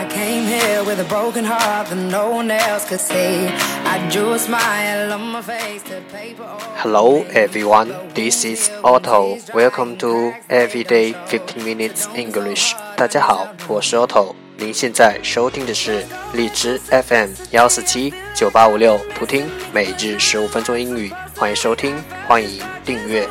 I came here with a broken heart that no one else could see. I drew a smile on my face to paper. Hello everyone, this is Otto. Welcome to Everyday 15 Minutes English. 大家好，我是 Otto。您现在收听的是荔枝 FM 幺四七九八五六，图听每日十五分钟英语。欢迎收听，欢迎订阅。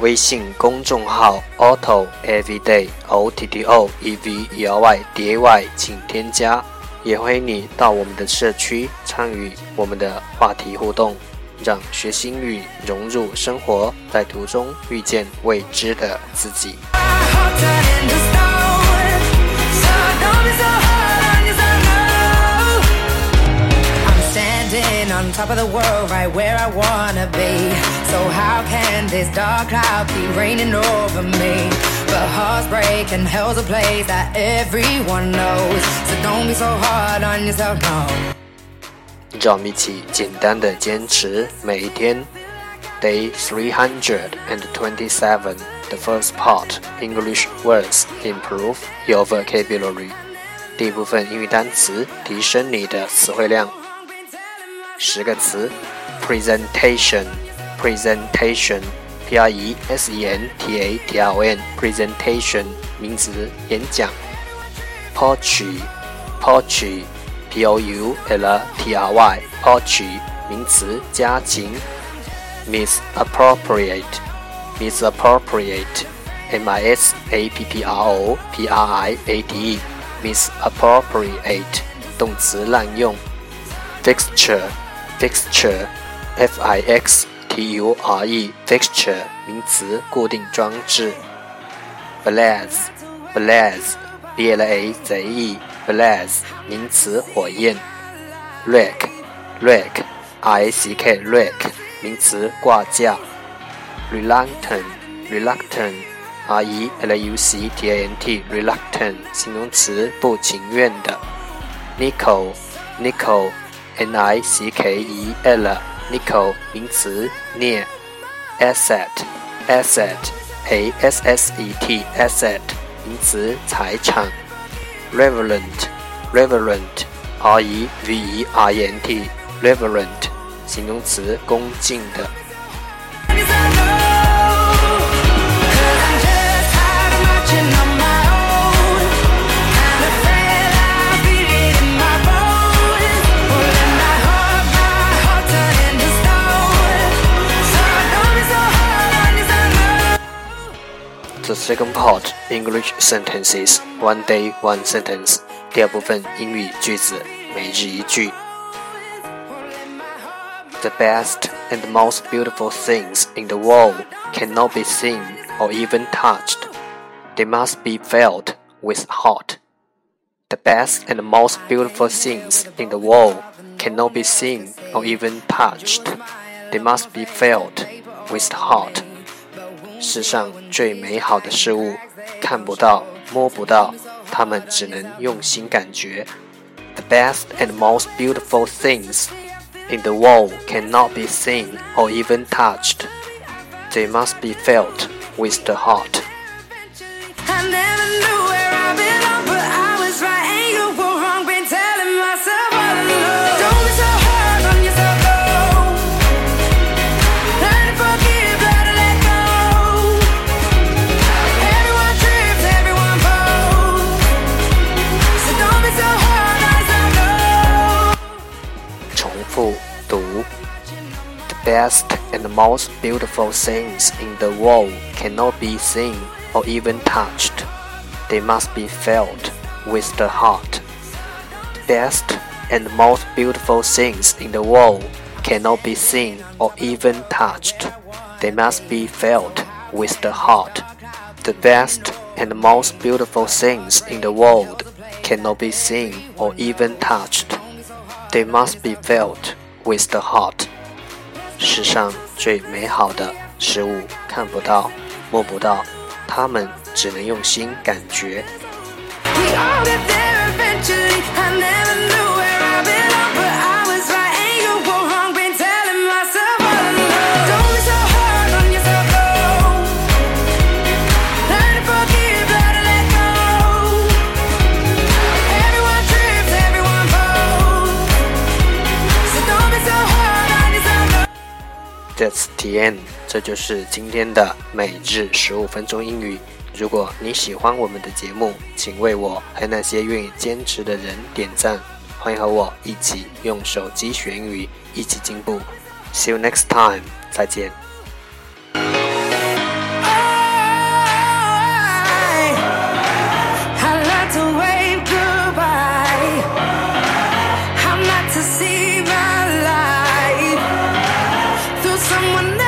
微信公众号 auto Everyday O T T O E V E R Y D A Y，请添加，也欢迎你到我们的社区参与我们的话题互动，让学习英语融入生活，在途中遇见未知的自己。top of the world, right where I wanna be. So how can this dark cloud keep raining over me? But hearts break and hell's a place that everyone knows. So don't be so hard on yourself, no. 让我们一起简单的坚持每一天。Day three hundred and twenty-seven. The first part English words improve your vocabulary. 第一部分英语单词，提升你的词汇量。 十个词：presentation，presentation，p r e s e n t a t i o n，presentation，名词，演讲。poetry，poetry，p o u l t r y，poetry，名词，家禽。misappropriate，misappropriate，m i s a p p r o p r i a t e，misappropriate，动词，滥用。fixture Fixture, F-I-X-T-U-R-E, Fixture 名词，固定装置。blaze，blaze，b l a z e，blaze，名词，火焰。rack，rack，r a c k，rack，名词，挂架。reluctant，reluctant，r e l u c t a n t，reluctant，形容词，不情愿的。Nickel, Nickel. N i c k e l nickel 名词，镍。Asset，asset，a s s e t，asset，名词，财产。reverent，reverent，r e v e r e n t，reverent，形容词，恭敬的。The second part English sentences one day one sentence 第二部分英语句子每日一句。The best and most beautiful things in the world cannot be seen or even touched. They must be felt with heart. The best and most beautiful things in the world cannot be seen or even touched. They must be felt with heart. 世上最美好的事物，看不到、摸不到，它们只能用心感觉。The best and most beautiful things in the world cannot be seen or even touched. They must be felt with the heart. Best and most beautiful things in the world cannot be seen or even touched. They must be felt with the heart. The best and most beautiful things in the world cannot be seen or even touched. They must be felt with the heart. The best and most beautiful things in the world cannot be seen or even touched. They must be felt with the heart. 世上最美好的事物看不到，摸不到，他们只能用心感觉。That's TN，这就是今天的每日十五分钟英语。如果你喜欢我们的节目，请为我和那些愿意坚持的人点赞。欢迎和我一起用手机学英语，一起进步。See you next time，再见。someone else.